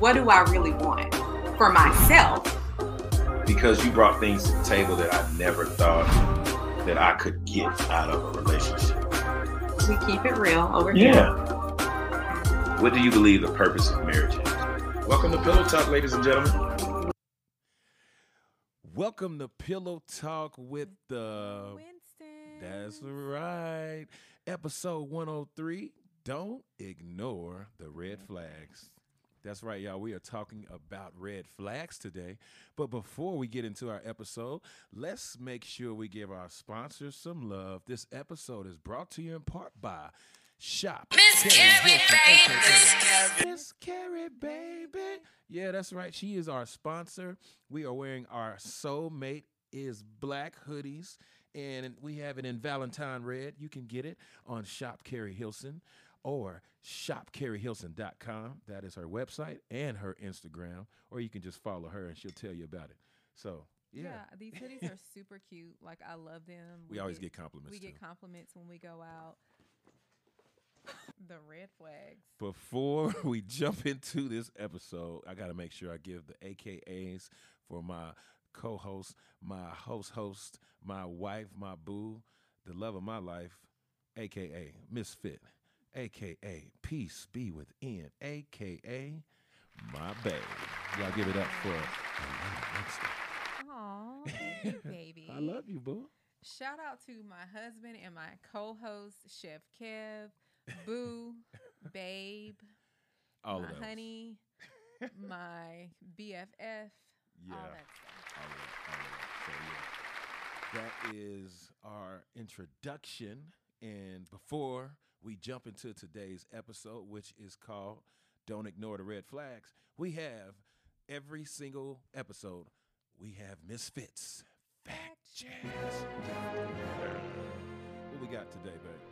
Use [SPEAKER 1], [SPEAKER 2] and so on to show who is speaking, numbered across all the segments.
[SPEAKER 1] what do I really want for myself?
[SPEAKER 2] Because you brought things to the table that I never thought that I could get out of a relationship.
[SPEAKER 1] We keep it real over here.
[SPEAKER 2] Yeah. What do you believe the purpose of marriage is? Welcome to Pillow Talk, ladies and gentlemen.
[SPEAKER 3] Welcome to Pillow Talk with the.
[SPEAKER 4] Winston.
[SPEAKER 3] That's right. Episode 103. Don't ignore the red flags. That's right, y'all. We are talking about red flags today. But before we get into our episode, let's make sure we give our sponsors some love. This episode is brought to you in part by Shop.
[SPEAKER 5] Miss
[SPEAKER 3] Carrie
[SPEAKER 5] baby.
[SPEAKER 3] Miss Carrie, baby. Yeah, that's right. She is our sponsor. We are wearing our Soulmate is Black hoodies, and we have it in Valentine Red. You can get it on Shop Carrie Hilson or shopcarriehilson.com. That is her website and her Instagram, or you can just follow her and she'll tell you about it. So, yeah.
[SPEAKER 4] Yeah. these hoodies are super cute. Like I love them.
[SPEAKER 3] We always get compliments
[SPEAKER 4] we
[SPEAKER 3] too.
[SPEAKER 4] get compliments when we go out. the red flags.
[SPEAKER 3] Before we jump into this episode, I got to make sure I give the AKAs for my co host, my host host, my wife, my boo, the love of my life, AKA Misfit, AKA Peace Be Within, AKA my babe. Y'all give it up for
[SPEAKER 4] Aw, thank you, baby.
[SPEAKER 3] I love you, boo.
[SPEAKER 4] Shout out to my husband and my co-host, Chef Kev, Boo, Babe,
[SPEAKER 3] All
[SPEAKER 4] my honey, my BFF,
[SPEAKER 3] Yeah.
[SPEAKER 4] all that stuff.
[SPEAKER 3] All it, all it. So yeah, that is our introduction. And before we jump into today's episode, which is called "Don't Ignore the Red Flags," we have every single episode. We have misfits, fact checks. What we got today, babe?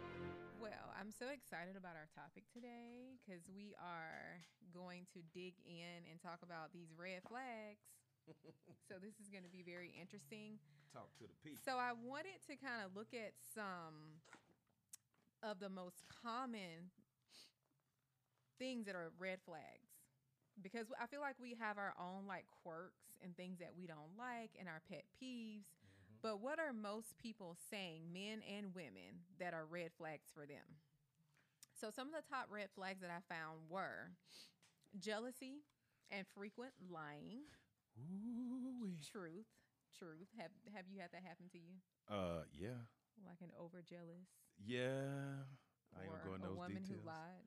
[SPEAKER 4] Well, I'm so excited about our topic today because we are going to dig in and talk about these red flags. so this is going to be very interesting.
[SPEAKER 3] Talk to the people.
[SPEAKER 4] So I wanted to kind of look at some of the most common things that are red flags because I feel like we have our own like quirks and things that we don't like and our pet peeves. But what are most people saying, men and women, that are red flags for them? So some of the top red flags that I found were jealousy and frequent lying,
[SPEAKER 3] Ooh-wee.
[SPEAKER 4] truth, truth. Have have you had that happen to you?
[SPEAKER 3] Uh, yeah,
[SPEAKER 4] Like an overjealous
[SPEAKER 3] yeah. I ain't gonna go in those
[SPEAKER 4] woman
[SPEAKER 3] details.
[SPEAKER 4] who lied?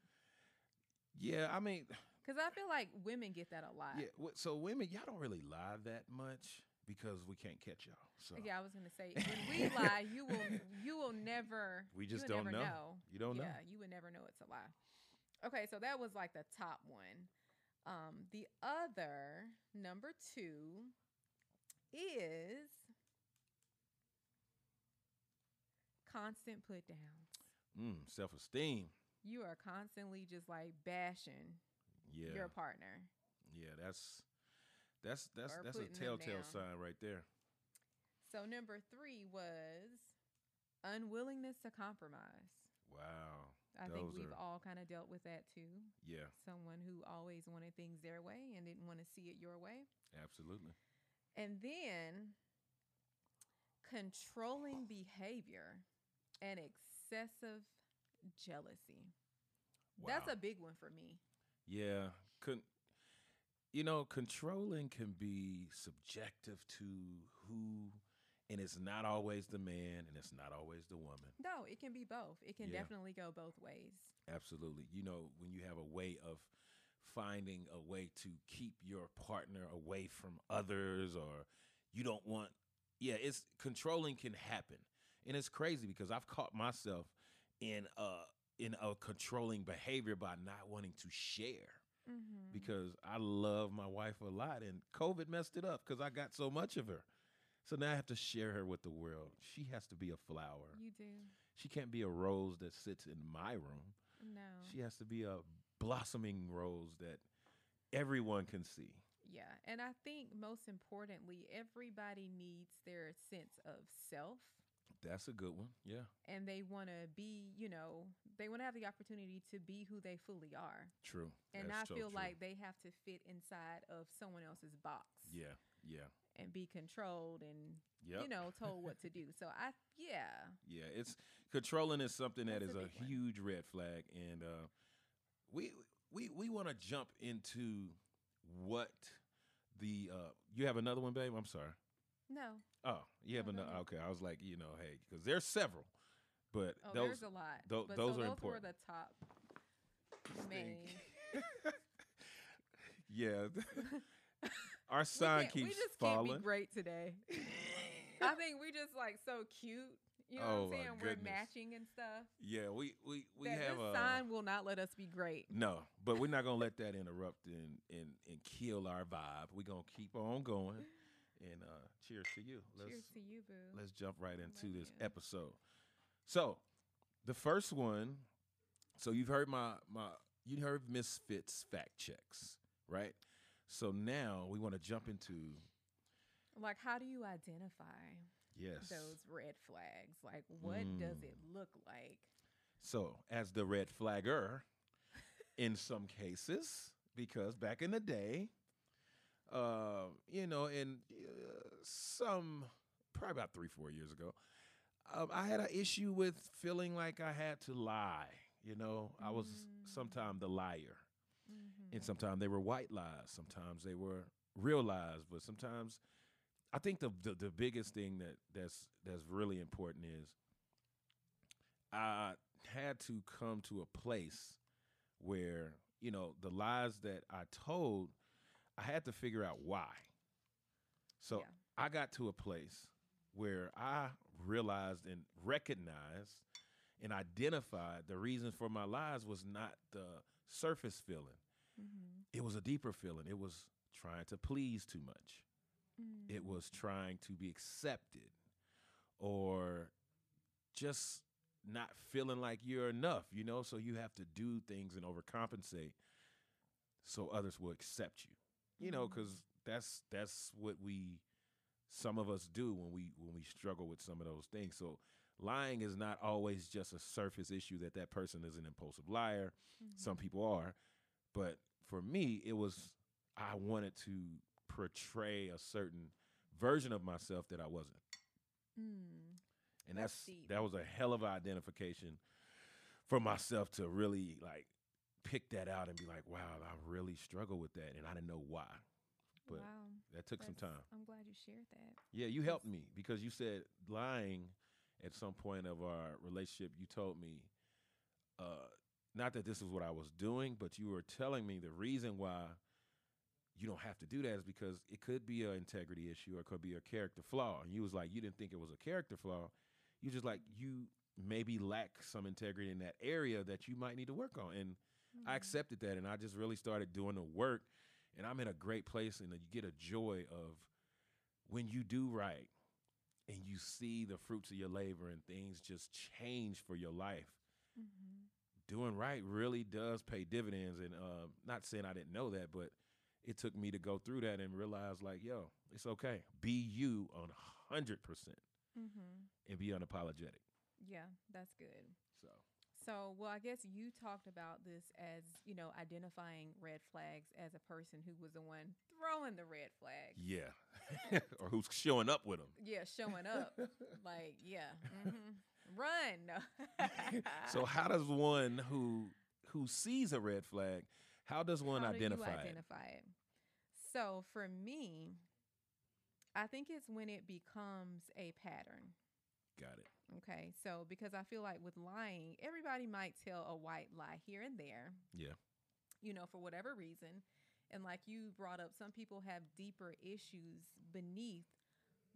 [SPEAKER 3] Yeah, I mean,
[SPEAKER 4] Because I feel like women get that a lot.
[SPEAKER 3] Yeah, so women, y'all don't really lie that much because we can't catch y'all. So
[SPEAKER 4] Yeah, I was gonna say when we lie, you will you will never.
[SPEAKER 3] We just don't
[SPEAKER 4] never
[SPEAKER 3] know. You don't know.
[SPEAKER 4] yeah, you would never know it's a lie. Okay, so that was like the top one. Um, the other number two is constant put downs.
[SPEAKER 3] mm, self esteem.
[SPEAKER 4] You are constantly just like bashing
[SPEAKER 3] Yeah,
[SPEAKER 4] your partner.
[SPEAKER 3] yeah. That's that's that's that's a telltale sign right there.
[SPEAKER 4] So number three was unwillingness to compromise.
[SPEAKER 3] Wow.
[SPEAKER 4] I think we've
[SPEAKER 3] are-
[SPEAKER 4] all kind of dealt with that too.
[SPEAKER 3] Yeah,
[SPEAKER 4] Someone who always wanted things their way and didn't want to see it your way.
[SPEAKER 3] absolutely.
[SPEAKER 4] And then controlling behavior and excessive jealousy.
[SPEAKER 3] Wow.
[SPEAKER 4] That's a big one for me.
[SPEAKER 3] Yeah, con- you know, controlling can be subjective to who, and it's not always the man, and it's not always the woman.
[SPEAKER 4] No, it can be both. It can
[SPEAKER 3] Yeah.
[SPEAKER 4] definitely go both ways.
[SPEAKER 3] Absolutely. You know, when you have a way of finding a way to keep your partner away from others or you don't want yeah, it's controlling can happen. And it's crazy because I've caught myself in uh in a controlling behavior by not wanting to share
[SPEAKER 4] Mm-hmm.
[SPEAKER 3] because I love my wife a lot and COVID messed it up cuz I got so much of her. So now I have to share her with the world. She has to be a flower.
[SPEAKER 4] You do.
[SPEAKER 3] She can't be a rose that sits in my room.
[SPEAKER 4] No.
[SPEAKER 3] She has to be a blossoming rose that everyone can see.
[SPEAKER 4] Yeah, and I think most importantly, everybody needs their sense of self
[SPEAKER 3] That's a good one. Yeah.
[SPEAKER 4] and they want to be, you know, they want to have the opportunity to be who they fully are.
[SPEAKER 3] True.
[SPEAKER 4] And
[SPEAKER 3] That's
[SPEAKER 4] I
[SPEAKER 3] so
[SPEAKER 4] feel
[SPEAKER 3] true.
[SPEAKER 4] like they have to fit inside of someone else's box
[SPEAKER 3] Yeah. Yeah.
[SPEAKER 4] and be controlled and,
[SPEAKER 3] Yep.
[SPEAKER 4] you know, told what to do. So I, yeah.
[SPEAKER 3] Yeah, it's controlling is something that
[SPEAKER 4] That's
[SPEAKER 3] is
[SPEAKER 4] a
[SPEAKER 3] a,
[SPEAKER 4] big one.
[SPEAKER 3] huge red flag, and uh, we we we want to jump into what the uh, you have another one, babe. I'm sorry.
[SPEAKER 4] No.
[SPEAKER 3] Oh, you have
[SPEAKER 4] No.
[SPEAKER 3] Okay, I was like, you know, hey, because there's several, but
[SPEAKER 4] Oh,
[SPEAKER 3] those
[SPEAKER 4] there's a lot.
[SPEAKER 3] tho-
[SPEAKER 4] but
[SPEAKER 3] those
[SPEAKER 4] so
[SPEAKER 3] are
[SPEAKER 4] those
[SPEAKER 3] important.
[SPEAKER 4] were the top main.
[SPEAKER 3] yeah, our sign
[SPEAKER 4] can't- we
[SPEAKER 3] keeps
[SPEAKER 4] just
[SPEAKER 3] falling.
[SPEAKER 4] can't be great today. I think we just like so cute. You know
[SPEAKER 3] Oh,
[SPEAKER 4] what I'm oh, saying? We're matching and stuff.
[SPEAKER 3] Yeah, we we we
[SPEAKER 4] that
[SPEAKER 3] have
[SPEAKER 4] this
[SPEAKER 3] a
[SPEAKER 4] sign will not let us be great.
[SPEAKER 3] No, but we're not gonna let that interrupt and and and kill our vibe. We're gonna keep on going. And uh cheers to you. Let's
[SPEAKER 4] Cheers to you, boo.
[SPEAKER 3] let's jump right into
[SPEAKER 4] Love
[SPEAKER 3] this
[SPEAKER 4] you.
[SPEAKER 3] episode. So, the first one. So you've heard my my you heard Misfits fact checks, right? So now we want to jump into
[SPEAKER 4] Like, how do you identify
[SPEAKER 3] yes.
[SPEAKER 4] those red flags? Like, what does
[SPEAKER 3] Mm.
[SPEAKER 4] it look like?
[SPEAKER 3] So, as the red flagger, in some cases, because back in the day, uh, you know, in uh, some probably about three, four years ago, um, I had an issue with feeling like I had to lie. You know, I was
[SPEAKER 4] Mm.
[SPEAKER 3] sometimes the liar,
[SPEAKER 4] Mm-hmm.
[SPEAKER 3] and sometimes they were white lies, sometimes they were real lies, but sometimes I think the the, the biggest thing that that's that's really important is I had to come to a place where you know the lies that I told, I had to figure out why. So
[SPEAKER 4] Yeah.
[SPEAKER 3] I got to a place where I realized and recognized and identified the reason for my lies was not the surface feeling.
[SPEAKER 4] Mm-hmm.
[SPEAKER 3] It was a deeper feeling. It was trying to please too much.
[SPEAKER 4] Mm-hmm.
[SPEAKER 3] It was trying to be accepted or just not feeling like you're enough, you know? So you have to do things and overcompensate so others will accept you. You know,
[SPEAKER 4] Mhm.
[SPEAKER 3] cuz that's that's what we some of us do when we when we struggle with some of those things. So lying is not always just a surface issue that that person is an impulsive liar. Some people are, but for me, it was I wanted to portray a certain version of myself that I wasn't,
[SPEAKER 4] Mm.
[SPEAKER 3] and
[SPEAKER 4] That's
[SPEAKER 3] that's, that was a hell of an identification for myself to really like pick that out and be like, wow, I really struggle with that, and I didn't know why. But
[SPEAKER 4] wow.
[SPEAKER 3] that took some time.
[SPEAKER 4] I'm glad you shared that.
[SPEAKER 3] Yeah, you helped me because you said lying at some point of our relationship. You told me, uh, not that this is what I was doing, but you were telling me the reason why you don't have to do that is because it could be an integrity issue or it could be a character flaw. And you was like, you didn't think it was a character flaw. You just like you maybe lack some integrity in that area that you might need to work on. And I
[SPEAKER 4] Mm.
[SPEAKER 3] accepted that and I just really started doing the work and I'm in a great place and you get a joy of when you do right and you see the fruits of your labor and things just change for your life.
[SPEAKER 4] Mhm.
[SPEAKER 3] Doing right really does pay dividends and uh, not saying I didn't know that, but it took me to go through that and realize like, yo, it's okay. Be you on 100%
[SPEAKER 4] Mhm.
[SPEAKER 3] and be unapologetic.
[SPEAKER 4] Yeah, that's good.
[SPEAKER 3] So,
[SPEAKER 4] So, well, I guess you talked about this as, you know, identifying red flags as a person who was the one throwing the red flags.
[SPEAKER 3] yeah. or who's showing up with them.
[SPEAKER 4] Yeah, showing up. like, yeah. hmm Run.
[SPEAKER 3] So how does one who who sees a red flag, how does one
[SPEAKER 4] How do you
[SPEAKER 3] identify, it?
[SPEAKER 4] identify it? So, for me, I think it's when it becomes a pattern.
[SPEAKER 3] Got it.
[SPEAKER 4] Okay. So, because I feel like with lying, everybody might tell a white lie here and there.
[SPEAKER 3] Yeah.
[SPEAKER 4] You know, for whatever reason. And like you brought up, some people have deeper issues beneath,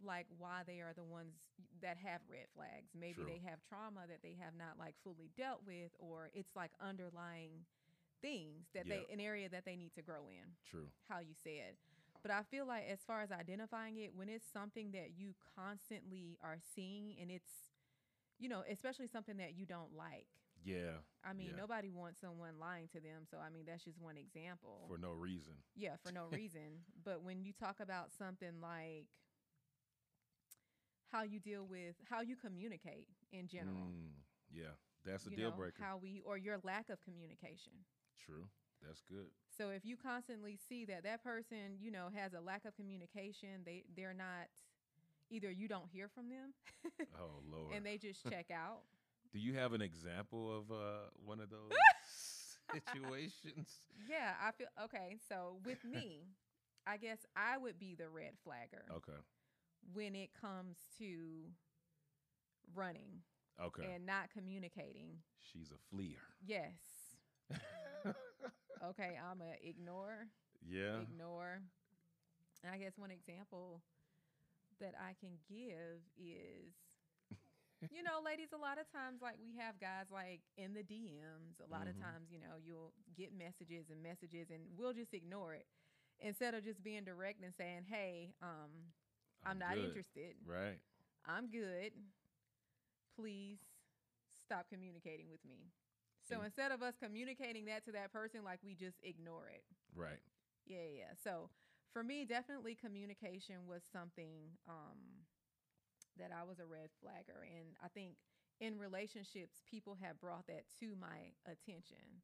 [SPEAKER 4] like why they are the ones that have red flags. Maybe
[SPEAKER 3] True.
[SPEAKER 4] they have trauma that they have not like fully dealt with, or it's like underlying things that
[SPEAKER 3] Yeah.
[SPEAKER 4] they, an area that they need to grow in
[SPEAKER 3] True.
[SPEAKER 4] how you said. But I feel like as far as identifying it, when it's something that you constantly are seeing and it's, you know, especially something that you don't like.
[SPEAKER 3] Yeah.
[SPEAKER 4] I mean,
[SPEAKER 3] Yeah.
[SPEAKER 4] nobody wants someone lying to them. So, I mean, that's just one example.
[SPEAKER 3] For no reason.
[SPEAKER 4] yeah, for no reason. But when you talk about something like, how you deal with how you communicate in general.
[SPEAKER 3] Mm, yeah, that's a deal
[SPEAKER 4] know,
[SPEAKER 3] breaker.
[SPEAKER 4] How we or your lack of communication.
[SPEAKER 3] True. That's good.
[SPEAKER 4] So if you constantly see that that person, you know, has a lack of communication, they they're not either you don't hear from them
[SPEAKER 3] Oh Lord.
[SPEAKER 4] and they just check out.
[SPEAKER 3] Do you have an example of uh, one of those situations?
[SPEAKER 4] Yeah, I feel okay. So with me, I guess I would be the red flagger
[SPEAKER 3] Okay.
[SPEAKER 4] when it comes to running
[SPEAKER 3] Okay.
[SPEAKER 4] and not communicating.
[SPEAKER 3] She's a fleer.
[SPEAKER 4] Yes. Okay, I'm a ignore,
[SPEAKER 3] yeah.
[SPEAKER 4] ignore. And I guess one example that I can give is you know, ladies, a lot of times like we have guys like in the DMs, a lot
[SPEAKER 3] Mhm.
[SPEAKER 4] of times, you know, you'll get messages and messages and we'll just ignore it. Instead of just being direct and saying, Hey, um, I'm, not
[SPEAKER 3] good.
[SPEAKER 4] interested.
[SPEAKER 3] Right.
[SPEAKER 4] I'm good. Please stop communicating with me. So
[SPEAKER 3] And-
[SPEAKER 4] instead of us communicating that to that person, like we just ignore it.
[SPEAKER 3] Right.
[SPEAKER 4] Yeah, yeah. So for me, definitely communication was something um, that I was a red flagger. And I think in relationships, people have brought that to my attention.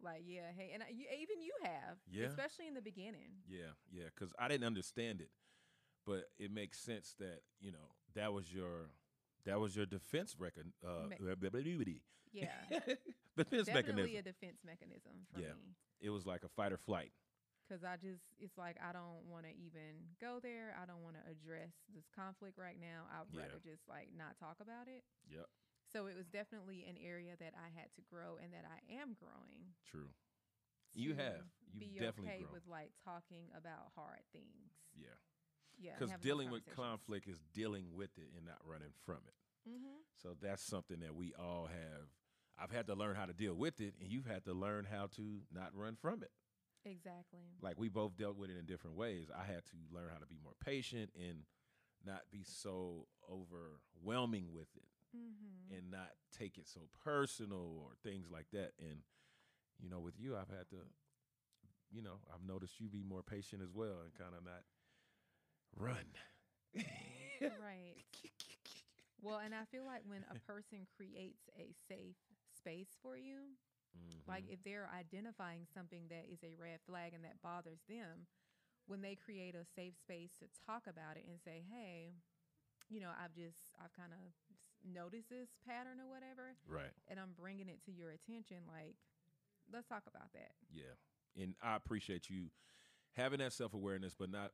[SPEAKER 4] Like, yeah, hey, and I, you, even you have,
[SPEAKER 3] Yeah.
[SPEAKER 4] especially in the beginning.
[SPEAKER 3] Yeah. Yeah. Because I didn't understand it, but it makes sense that you know that was your that was your defense record. Uh,
[SPEAKER 4] Yeah,
[SPEAKER 3] defense
[SPEAKER 4] definitely
[SPEAKER 3] mechanism.
[SPEAKER 4] a defense mechanism for
[SPEAKER 3] Yeah.
[SPEAKER 4] me.
[SPEAKER 3] it was like a fight or flight.
[SPEAKER 4] Cause I just, it's like I don't want to even go there. I don't want to address this conflict right now. I'd
[SPEAKER 3] Yeah.
[SPEAKER 4] rather just like not talk about it.
[SPEAKER 3] Yep.
[SPEAKER 4] So it was definitely an area that I had to grow and that I am growing.
[SPEAKER 3] True. You have. You've
[SPEAKER 4] be
[SPEAKER 3] definitely
[SPEAKER 4] okay
[SPEAKER 3] grown.
[SPEAKER 4] with like talking about hard things.
[SPEAKER 3] Yeah.
[SPEAKER 4] Yeah,
[SPEAKER 3] Because dealing with conflict is dealing with it and not running from it.
[SPEAKER 4] Mhm.
[SPEAKER 3] So that's something that we all have. I've had to learn how to deal with it, and you've had to learn how to not run from it.
[SPEAKER 4] Exactly.
[SPEAKER 3] Like we both dealt with it in different ways. I had to learn how to be more patient and not be so overwhelming with it
[SPEAKER 4] Mm-hmm.
[SPEAKER 3] and not take it so personal or things like that. And, you know, with you, I've had to, you know, I've noticed you be more patient as well and kind of not run.
[SPEAKER 4] right. Well, and I feel like when a person creates a safe space for you, like
[SPEAKER 3] Mhm.
[SPEAKER 4] if they're identifying something that is a red flag and that bothers them, when they create a safe space to talk about it and say, "Hey, you know, I've just I've kind of noticed this pattern or whatever,
[SPEAKER 3] right.
[SPEAKER 4] and I'm bringing it to your attention like let's talk about that."
[SPEAKER 3] Yeah, and I appreciate you having that self awareness, but not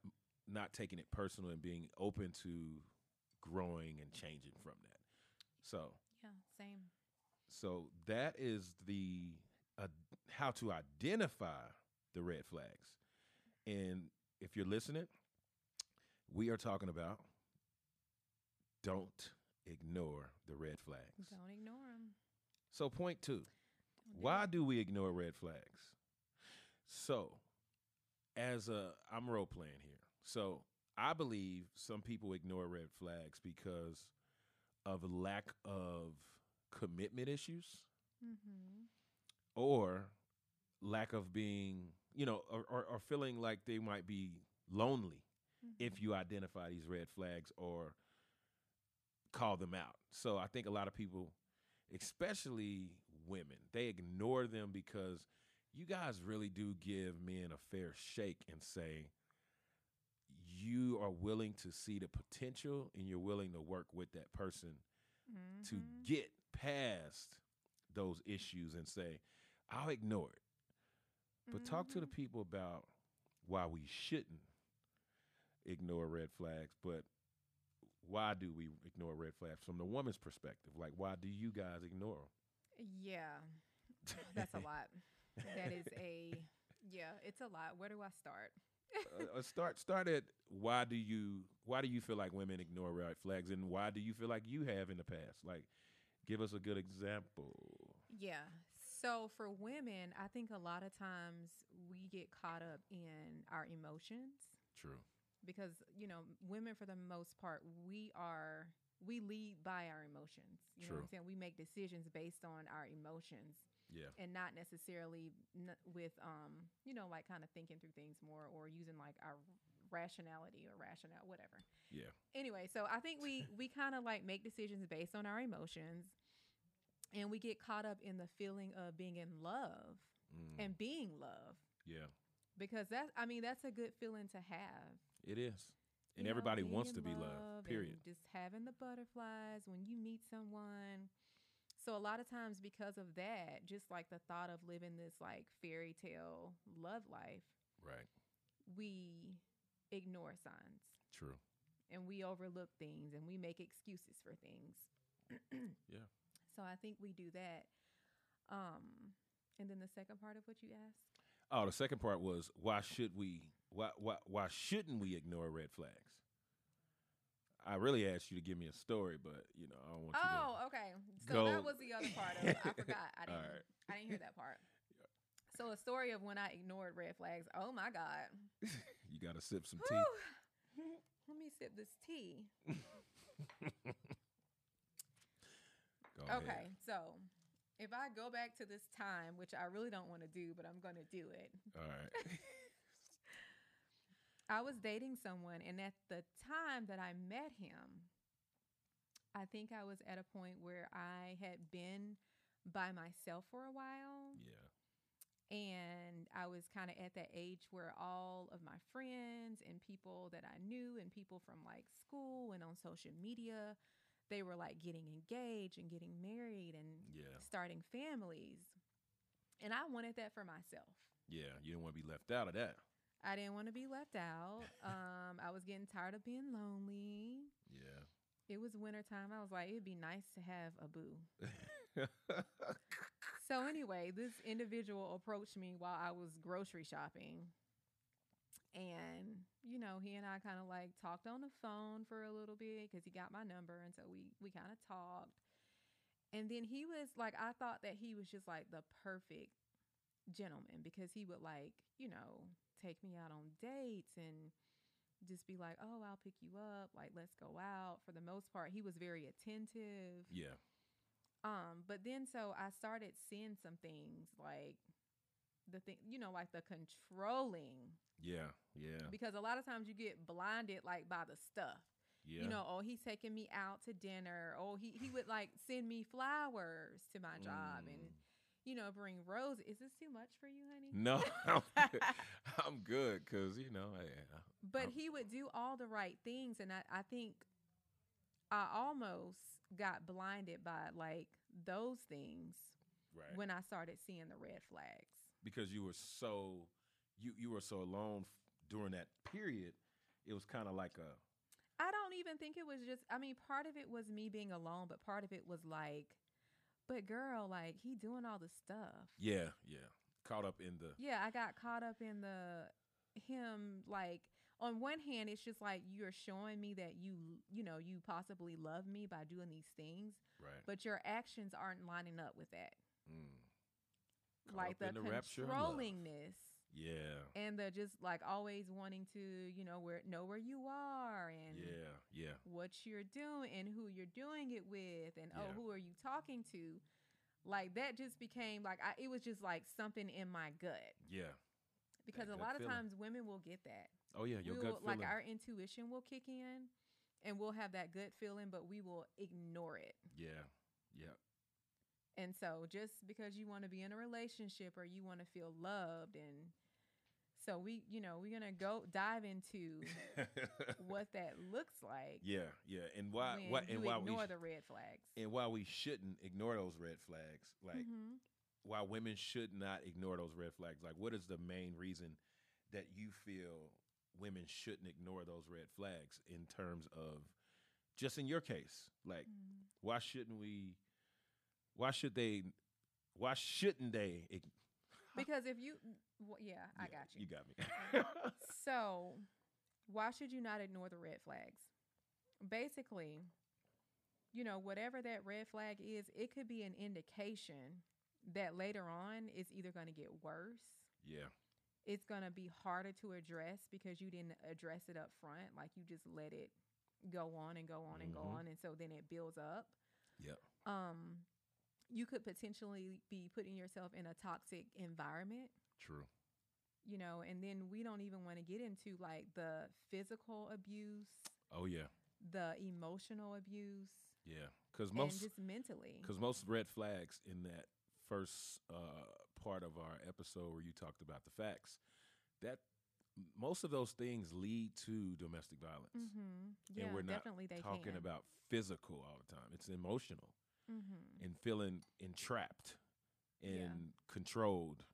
[SPEAKER 3] not taking it personal and being open to growing and changing from that. So,
[SPEAKER 4] Yeah, same.
[SPEAKER 3] So that is the uh, how to identify the red flags. And if you're listening, we are talking about don't ignore the red flags.
[SPEAKER 4] Don't ignore them.
[SPEAKER 3] So, point two. Why do we ignore red flags? So, as a I'm role playing here. So, I believe some people ignore red flags because of lack of commitment issues
[SPEAKER 4] Mm-hmm.
[SPEAKER 3] or lack of being, you know, or, or, or feeling like they might be lonely if you identify these red flags or call them out. So I think a lot of people, especially women, they ignore them because you guys really do give men a fair shake and say you are willing to see the potential and you're willing to work with that person to
[SPEAKER 4] Mhm.
[SPEAKER 3] get past those issues and say, I'll ignore it. But talk to the
[SPEAKER 4] Mhm.
[SPEAKER 3] people about why we shouldn't ignore red flags, but why do we ignore red flags from the woman's perspective? Like, why do you guys ignore them?
[SPEAKER 4] Yeah, that's a lot. That is a yeah, it's a lot. Where do I start?
[SPEAKER 3] uh, uh, start start at why do you why do you feel like women ignore red flags, and why do you feel like you have in the past? Like, give us a good example.
[SPEAKER 4] Yeah. So for women, I think a lot of times we get caught up in our emotions
[SPEAKER 3] True.
[SPEAKER 4] because, you know, women for the most part, we are we lead by our emotions. You know what I'm
[SPEAKER 3] True.
[SPEAKER 4] saying? We make decisions based on our emotions
[SPEAKER 3] Yeah.
[SPEAKER 4] and not necessarily n- with um, you know, like kind of thinking through things more or using like our rationality or rationale, whatever.
[SPEAKER 3] Yeah.
[SPEAKER 4] Anyway, so I think we we kind of like make decisions based on our emotions, and we get caught up in the feeling of being in love
[SPEAKER 3] Mm,
[SPEAKER 4] and being loved
[SPEAKER 3] yeah.
[SPEAKER 4] because that's I mean that's a good feeling to have.
[SPEAKER 3] It is. And
[SPEAKER 4] you
[SPEAKER 3] everybody
[SPEAKER 4] being
[SPEAKER 3] wants to be loved. Period.
[SPEAKER 4] Just having the butterflies when you meet someone. So a lot of times because of that, just like the thought of living this like fairy tale love life,
[SPEAKER 3] Right.
[SPEAKER 4] we ignore signs
[SPEAKER 3] True.
[SPEAKER 4] and we overlook things and we make excuses for things.
[SPEAKER 3] Yeah.
[SPEAKER 4] So I think we do that. Um and then the second part of what you asked?
[SPEAKER 3] Oh, the second part was why should we why why why shouldn't we ignore red flags? I really asked you to give me a story, but you know I don't want you to.
[SPEAKER 4] Oh, okay. So
[SPEAKER 3] go-
[SPEAKER 4] that was the other part of it. I forgot. I didn't. I didn't hear that part. So a story of when I ignored red flags. Oh my God.
[SPEAKER 3] You got to sip some tea.
[SPEAKER 4] Let me sip this tea.
[SPEAKER 3] Go ahead.
[SPEAKER 4] Okay, so if I go back to this time, which I really don't want to do, but I'm going to do it.
[SPEAKER 3] All right.
[SPEAKER 4] I was dating someone, and at the time that I met him, I think I was at a point where I had been by myself for a while.
[SPEAKER 3] yeah.
[SPEAKER 4] And I was kind of at that age where all of my friends and people that I knew and people from like school and on social media, they were like getting engaged and getting married and
[SPEAKER 3] Yeah.
[SPEAKER 4] starting families. And I wanted that for myself.
[SPEAKER 3] Yeah. You don't want to be left out of that.
[SPEAKER 4] I didn't want to be left out. Um, I was getting tired of being lonely.
[SPEAKER 3] Yeah.
[SPEAKER 4] It was wintertime. I was like, it'd be nice to have a boo. So anyway, this individual approached me while I was grocery shopping. And, you know, he and I kind of like talked on the phone for a little bit because he got my number. And so we, we kind of talked. And then he was like, I thought that he was just like the perfect gentleman because he would like, you know, take me out on dates and just be like, oh, I'll pick you up. Like, let's go out. For the most part, he was very attentive.
[SPEAKER 3] yeah.
[SPEAKER 4] Um, but then so I started seeing some things like the thing, you know, like the controlling
[SPEAKER 3] Yeah. Yeah.
[SPEAKER 4] because a lot of times you get blinded like by the stuff.
[SPEAKER 3] Yeah.
[SPEAKER 4] You know, oh, he's taking me out to dinner. Oh, he he would like send me flowers to my job and
[SPEAKER 3] Mm.
[SPEAKER 4] you know, bring roses. Is this too much for you, honey?
[SPEAKER 3] No, I'm good. I'm good because you know. I, I-
[SPEAKER 4] But
[SPEAKER 3] I'm-
[SPEAKER 4] he would do all the right things and I, I think I almost got blinded by like those things
[SPEAKER 3] right
[SPEAKER 4] when I started seeing the red flags.
[SPEAKER 3] Because you were so you you were so alone f- during that period. It was kind of like a
[SPEAKER 4] I don't even think it was just I mean, part of it was me being alone, but part of it was like, but girl, like he doing all the stuff.
[SPEAKER 3] yeah yeah caught up in the
[SPEAKER 4] Yeah, I got caught up in the him like on one hand it's just like you're showing me that you you know, you possibly love me by doing these things,
[SPEAKER 3] right
[SPEAKER 4] but your actions aren't lining up with that.
[SPEAKER 3] mm, Caught
[SPEAKER 4] like the
[SPEAKER 3] the rapture of love.
[SPEAKER 4] controllingness
[SPEAKER 3] yeah.
[SPEAKER 4] and the just like always wanting to, you know, where know where you are and
[SPEAKER 3] yeah yeah.
[SPEAKER 4] what you're doing and who you're doing it with and oh who are you talking to? Like that just became like I, it was just like something in my gut.
[SPEAKER 3] Yeah.
[SPEAKER 4] Because a
[SPEAKER 3] gut
[SPEAKER 4] lot of times women will get that.
[SPEAKER 3] Oh yeah your
[SPEAKER 4] we
[SPEAKER 3] gut
[SPEAKER 4] will, like our intuition will kick in and we'll have that gut feeling but we will ignore it.
[SPEAKER 3] Yeah yeah
[SPEAKER 4] and so just because you want to be in a relationship or you want to feel loved and so we you know we're gonna go dive into what that looks like
[SPEAKER 3] yeah yeah and why why and why we
[SPEAKER 4] ignore
[SPEAKER 3] sh-
[SPEAKER 4] the red flags
[SPEAKER 3] and why we shouldn't ignore those red flags like
[SPEAKER 4] Mhm.
[SPEAKER 3] why women should not ignore those red flags like what is the main reason that you feel women shouldn't ignore those red flags in terms of just in your case like
[SPEAKER 4] Mm.
[SPEAKER 3] why shouldn't we why should they why shouldn't they
[SPEAKER 4] Because if you, w- yeah, I
[SPEAKER 3] Yeah,
[SPEAKER 4] got you.
[SPEAKER 3] you got me
[SPEAKER 4] So, why should you not ignore the red flags? Basically, you know, whatever that red flag is, it could be an indication that later on it's either going to get worse.
[SPEAKER 3] yeah
[SPEAKER 4] It's going to be harder to address because you didn't address it up front. Like you just let it go on and go on and go
[SPEAKER 3] Mhm.
[SPEAKER 4] on. And so then it builds up.
[SPEAKER 3] Yep.
[SPEAKER 4] Um, you could potentially be putting yourself in a toxic environment
[SPEAKER 3] true
[SPEAKER 4] you know, and then we don't even want to get into like the physical abuse,
[SPEAKER 3] Oh yeah,
[SPEAKER 4] the emotional abuse,
[SPEAKER 3] yeah. Because
[SPEAKER 4] and
[SPEAKER 3] most
[SPEAKER 4] just mentally.
[SPEAKER 3] because most red flags in that first uh, part of our episode where you talked about the facts, that most of those things lead to domestic violence.
[SPEAKER 4] Mm-hmm. Yeah,
[SPEAKER 3] and we're not
[SPEAKER 4] definitely they
[SPEAKER 3] talking
[SPEAKER 4] can.
[SPEAKER 3] about physical all the time. It's emotional
[SPEAKER 4] Mm-hmm.
[SPEAKER 3] and feeling entrapped and
[SPEAKER 4] Yeah.
[SPEAKER 3] controlled.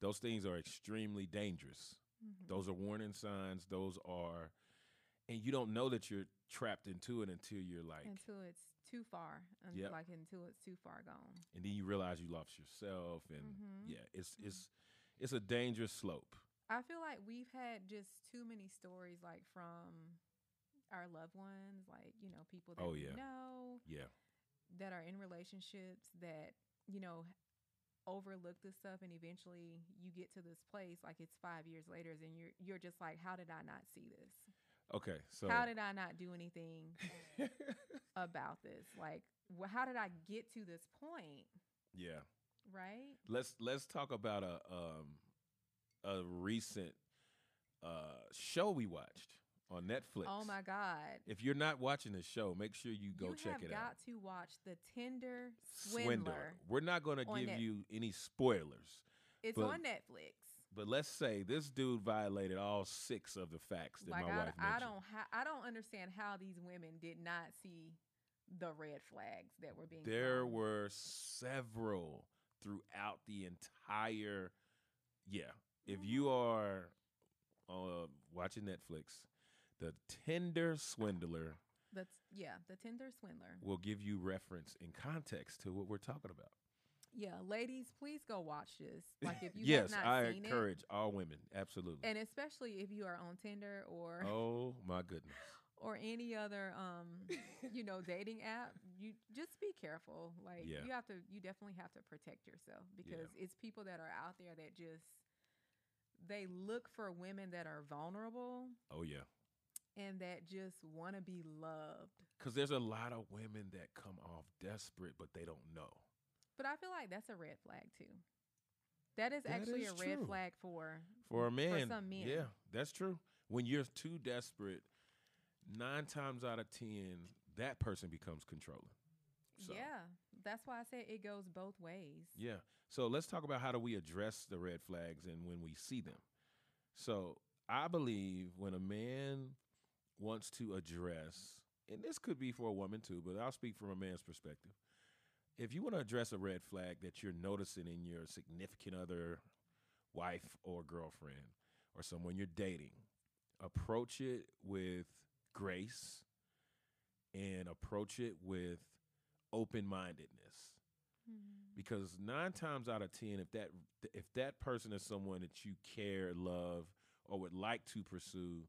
[SPEAKER 3] Those things are extremely dangerous.
[SPEAKER 4] Mm-hmm.
[SPEAKER 3] Those are warning signs. Those are, and you don't know that you're trapped into it until you're like,
[SPEAKER 4] until it's too far, un-
[SPEAKER 3] Yep.
[SPEAKER 4] like until it's too far gone.
[SPEAKER 3] and then you realize you lost yourself, and
[SPEAKER 4] Mhm.
[SPEAKER 3] yeah, it's it's it's a dangerous slope.
[SPEAKER 4] I feel like we've had just too many stories, like from our loved ones, like you know, people that
[SPEAKER 3] Oh,
[SPEAKER 4] we
[SPEAKER 3] yeah.
[SPEAKER 4] know
[SPEAKER 3] Yeah,
[SPEAKER 4] that are in relationships that you know overlook this stuff, and eventually you get to this place, like it's five years later, and you're you're just like, how did I not see this?
[SPEAKER 3] okay. So
[SPEAKER 4] how did I not do anything about this? Like, how did I get to this point?
[SPEAKER 3] yeah,
[SPEAKER 4] Right?
[SPEAKER 3] let's let's talk about a um a recent uh show we watched on Netflix.
[SPEAKER 4] Oh my God.
[SPEAKER 3] If you're not watching the show, make sure you go
[SPEAKER 4] you
[SPEAKER 3] check
[SPEAKER 4] have
[SPEAKER 3] it
[SPEAKER 4] got
[SPEAKER 3] out.
[SPEAKER 4] to watch the Tinder Swindler.
[SPEAKER 3] We're not going to give
[SPEAKER 4] Net-
[SPEAKER 3] you any spoilers,
[SPEAKER 4] It's
[SPEAKER 3] But-
[SPEAKER 4] on Netflix.
[SPEAKER 3] but let's say this dude violated all six of the facts that
[SPEAKER 4] Like
[SPEAKER 3] my
[SPEAKER 4] I,
[SPEAKER 3] wife
[SPEAKER 4] I
[SPEAKER 3] mentioned.
[SPEAKER 4] don't ha- I don't understand how these women did not see the red flags that were being
[SPEAKER 3] There were several throughout the entire. Yeah, if you
[SPEAKER 4] Mm-hmm.
[SPEAKER 3] are uh, watching Netflix, the Tinder Swindler
[SPEAKER 4] That's yeah, the Tinder Swindler.
[SPEAKER 3] will give you reference and context to what we're talking about.
[SPEAKER 4] Yeah, ladies, please go watch this. Like if you
[SPEAKER 3] yes,
[SPEAKER 4] have not
[SPEAKER 3] I
[SPEAKER 4] seen
[SPEAKER 3] encourage all women. Absolutely.
[SPEAKER 4] and especially if you are on Tinder or
[SPEAKER 3] oh my goodness.
[SPEAKER 4] or any other um you know dating app you just be careful like
[SPEAKER 3] Yeah.
[SPEAKER 4] you have to you definitely have to protect yourself because it's people that are out there that just they look for women that are vulnerable
[SPEAKER 3] Oh yeah.
[SPEAKER 4] And that just want to be loved
[SPEAKER 3] Because there's a lot of women that come off desperate, but they don't know.
[SPEAKER 4] but i feel like that's a red flag too that is
[SPEAKER 3] That
[SPEAKER 4] actually
[SPEAKER 3] is
[SPEAKER 4] a red
[SPEAKER 3] true.
[SPEAKER 4] flag for
[SPEAKER 3] For a man,
[SPEAKER 4] some men.
[SPEAKER 3] yeah, that's true. When you're too desperate, nine times out of ten, that person becomes controlling. So,
[SPEAKER 4] yeah that's why i say it goes both ways
[SPEAKER 3] yeah. So let's talk about how do we address the red flags and when we see them. So I believe when a man wants to address, and this could be for a woman too, but I'll speak from a man's perspective. If you want to address a red flag that you're noticing in your significant other, wife or girlfriend, or someone you're dating, approach it with grace and approach it with open mindedness
[SPEAKER 4] Mhm.
[SPEAKER 3] because nine times out of ten if that if that person is someone that you care love or would like to pursue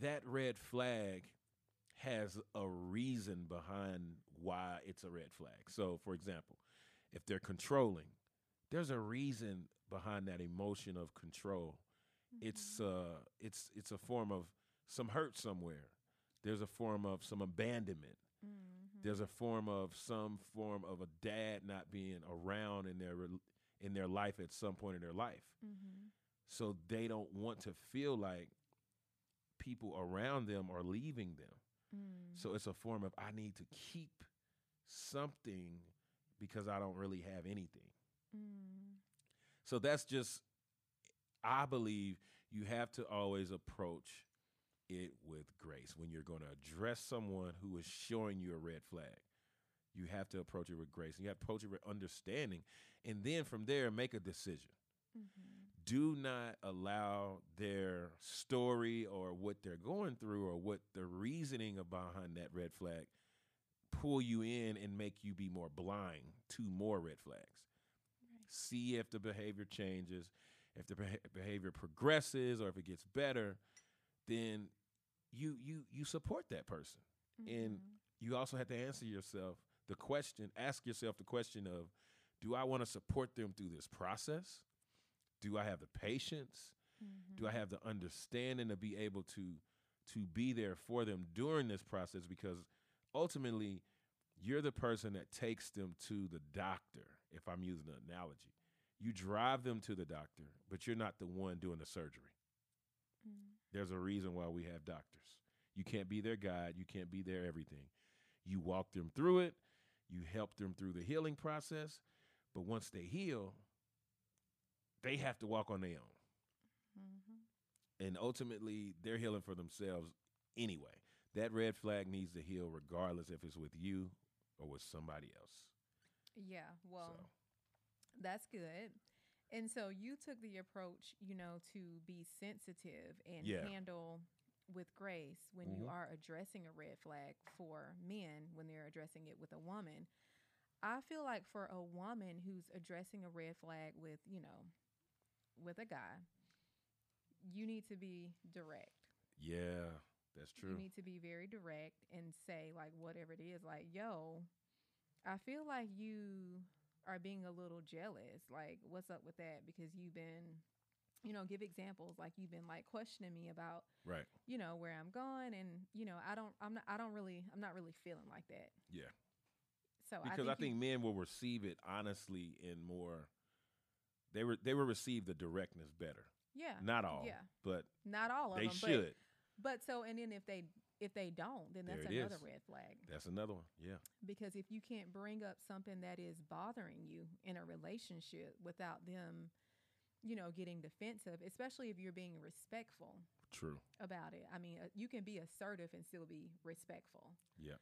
[SPEAKER 3] that red flag has a reason behind why it's a red flag. So for example if they're controlling there's a reason behind that emotion of control. It's uh it's it's a form of some hurt somewhere. There's a form of some abandonment.
[SPEAKER 4] Mhm.
[SPEAKER 3] there's a form of some form of a dad not being around in their in their life at some point in their life.
[SPEAKER 4] Mhm.
[SPEAKER 3] so they don't want to feel like people around them are leaving them
[SPEAKER 4] Mm.
[SPEAKER 3] so it's a form of i need to keep something because i don't really have anything
[SPEAKER 4] Mm.
[SPEAKER 3] so that's just i believe you have to always approach it with grace when you're going to address someone who is showing you a red flag you have to approach it with grace you have to approach it with understanding and then from there make a decision
[SPEAKER 4] Mhm.
[SPEAKER 3] Do not allow their story or what they're going through or what the reasoning behind that red flag pull you in and make you be more blind to more red flags
[SPEAKER 4] Right.
[SPEAKER 3] see if the behavior changes if the beha- behavior progresses or if it gets better then you you you support that person and
[SPEAKER 4] Mhm.
[SPEAKER 3] you also have to answer yourself the question ask yourself the question of do i want to support them through this process do i have the patience do i have the understanding to be able to to be there for them during this process because ultimately you're the person that takes them to the doctor if i'm using an analogy You drive them to the doctor, but you're not the one doing the surgery.
[SPEAKER 4] Mm.
[SPEAKER 3] There's a reason why we have doctors. You can't be their guide, you can't be their everything. You walk them through it, you help them through the healing process, but once they heal, they have to walk on their own.
[SPEAKER 4] Mhm.
[SPEAKER 3] And ultimately, they're healing for themselves anyway. That red flag needs to heal regardless if it's with you or with somebody else.
[SPEAKER 4] Yeah. Well,
[SPEAKER 3] so,
[SPEAKER 4] That's good. And so you took the approach, you know, to be sensitive and
[SPEAKER 3] Yeah.
[SPEAKER 4] handle with grace when you
[SPEAKER 3] Mhm.
[SPEAKER 4] are addressing a red flag for men when they're addressing it with a woman. I feel like for a woman who's addressing a red flag with, you know, with a guy, you need to be direct.
[SPEAKER 3] yeah, that's true.
[SPEAKER 4] You need to be very direct and say like whatever it is, like, yo, I feel like you are being a little jealous. Like, what's up with that? Because you've been, you know, give examples. Like you've been like questioning me about,
[SPEAKER 3] Right.
[SPEAKER 4] you know, where I'm going, and you know, I don't, I'm not, I don't really, I'm not really feeling like that.
[SPEAKER 3] Yeah.
[SPEAKER 4] So
[SPEAKER 3] Because
[SPEAKER 4] I
[SPEAKER 3] I
[SPEAKER 4] think,
[SPEAKER 3] think,
[SPEAKER 4] you-
[SPEAKER 3] men will receive it honestly and more they were they will receive the directness better.
[SPEAKER 4] yeah,
[SPEAKER 3] Not all,
[SPEAKER 4] yeah,
[SPEAKER 3] but
[SPEAKER 4] not all of
[SPEAKER 3] they
[SPEAKER 4] them,
[SPEAKER 3] should.
[SPEAKER 4] But, but so, and then if they if they don't, then that's another
[SPEAKER 3] is.
[SPEAKER 4] red flag.
[SPEAKER 3] That's another one. Yeah.
[SPEAKER 4] because if you can't bring up something that is bothering you in a relationship without them you know getting defensive especially if you're being respectful
[SPEAKER 3] True.
[SPEAKER 4] about it i mean uh, you can be assertive and still be respectful
[SPEAKER 3] Yeah.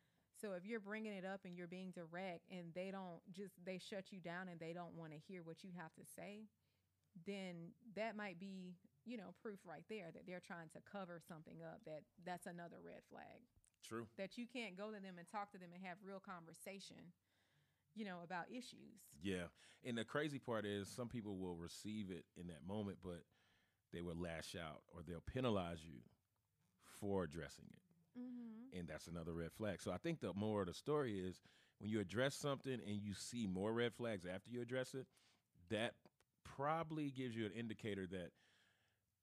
[SPEAKER 4] So if you're bringing it up and you're being direct and they don't just they shut you down and they don't want to hear what you have to say then that might be you know proof right there that they're trying to cover something up that that's another red flag
[SPEAKER 3] True.
[SPEAKER 4] that you can't go to them and talk to them and have real conversation, you know, about issues.
[SPEAKER 3] Yeah. And the crazy part is some people will receive it in that moment, but they will lash out or they'll penalize you for addressing it.
[SPEAKER 4] Mm-hmm.
[SPEAKER 3] And that's another red flag. So I think the more of the story is when you address something and you see more red flags after you address it, that probably gives you an indicator that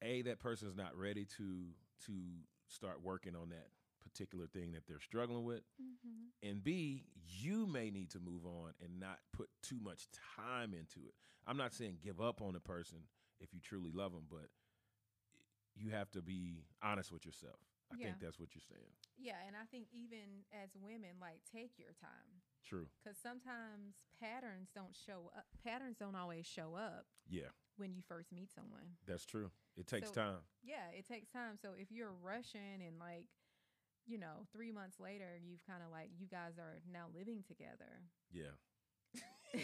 [SPEAKER 3] a that person is not ready to to start working on that particular thing that they're struggling with
[SPEAKER 4] Mm-hmm.
[SPEAKER 3] and B, you may need to move on and not put too much time into it. I'm not saying give up on a person if you truly love them, but you have to be honest with yourself. I
[SPEAKER 4] Yeah.
[SPEAKER 3] think that's what you're saying.
[SPEAKER 4] Yeah, and I think even as women, like take your time
[SPEAKER 3] True.
[SPEAKER 4] because sometimes patterns don't show up. Patterns don't always show up
[SPEAKER 3] Yeah,
[SPEAKER 4] when you first meet someone.
[SPEAKER 3] that's true. It takes
[SPEAKER 4] So-
[SPEAKER 3] time.
[SPEAKER 4] Yeah, it takes time. So if you're rushing and like, you know, three months later, you've kind of like you guys are now living together.
[SPEAKER 3] Yeah.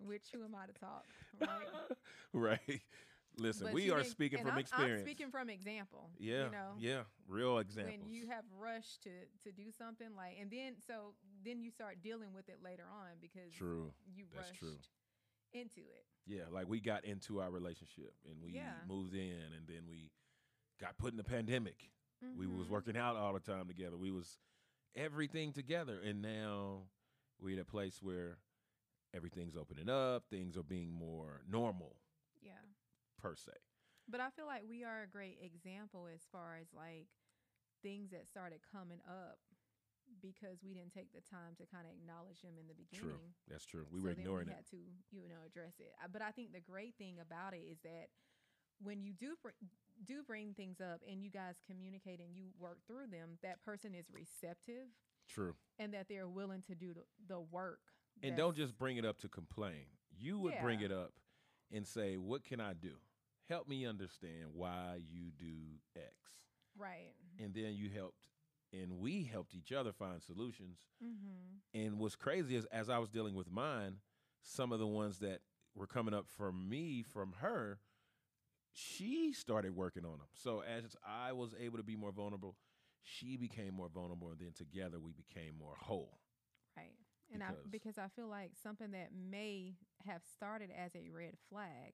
[SPEAKER 4] Which who am I to talk? Right.
[SPEAKER 3] right. Listen,
[SPEAKER 4] But
[SPEAKER 3] we are speaking from
[SPEAKER 4] I'm,
[SPEAKER 3] experience.
[SPEAKER 4] I'm speaking from example.
[SPEAKER 3] yeah.
[SPEAKER 4] You know,
[SPEAKER 3] Yeah. Real examples.
[SPEAKER 4] when you have rushed to to do something like, and then so then you start dealing with it later on because
[SPEAKER 3] True.
[SPEAKER 4] you
[SPEAKER 3] That's
[SPEAKER 4] rushed
[SPEAKER 3] true.
[SPEAKER 4] into it.
[SPEAKER 3] Yeah, like we got into our relationship and we
[SPEAKER 4] Yeah.
[SPEAKER 3] moved in and then we got put in the pandemic. We was
[SPEAKER 4] Mhm.
[SPEAKER 3] working out all the time together. We was everything together and now we're at a place where everything's opening up, things are being more normal. Per se.
[SPEAKER 4] But I feel like we are a great example as far as like things that started coming up because we didn't take the time to kind of acknowledge them in the beginning.
[SPEAKER 3] True. That's true. We
[SPEAKER 4] So
[SPEAKER 3] were ignoring
[SPEAKER 4] we
[SPEAKER 3] it.
[SPEAKER 4] had to, you know, address it. But I think the great thing about it is that when you do br- do bring things up and you guys communicate and you work through them, that person is receptive
[SPEAKER 3] True.
[SPEAKER 4] and that they're willing to do the, the work.
[SPEAKER 3] And don't just bring it up to complain. You would bring it up and say, "What can I do? Help me understand why you do X."
[SPEAKER 4] right.
[SPEAKER 3] and then you helped and we helped each other find solutions
[SPEAKER 4] Mm-hmm.
[SPEAKER 3] and what's crazy is as i was dealing with mine some of the ones that were coming up from me from her she started working on them so as i was able to be more vulnerable she became more vulnerable and then together we became more whole
[SPEAKER 4] Right. And I
[SPEAKER 3] Because-
[SPEAKER 4] because I feel like something that may have started as a red flag,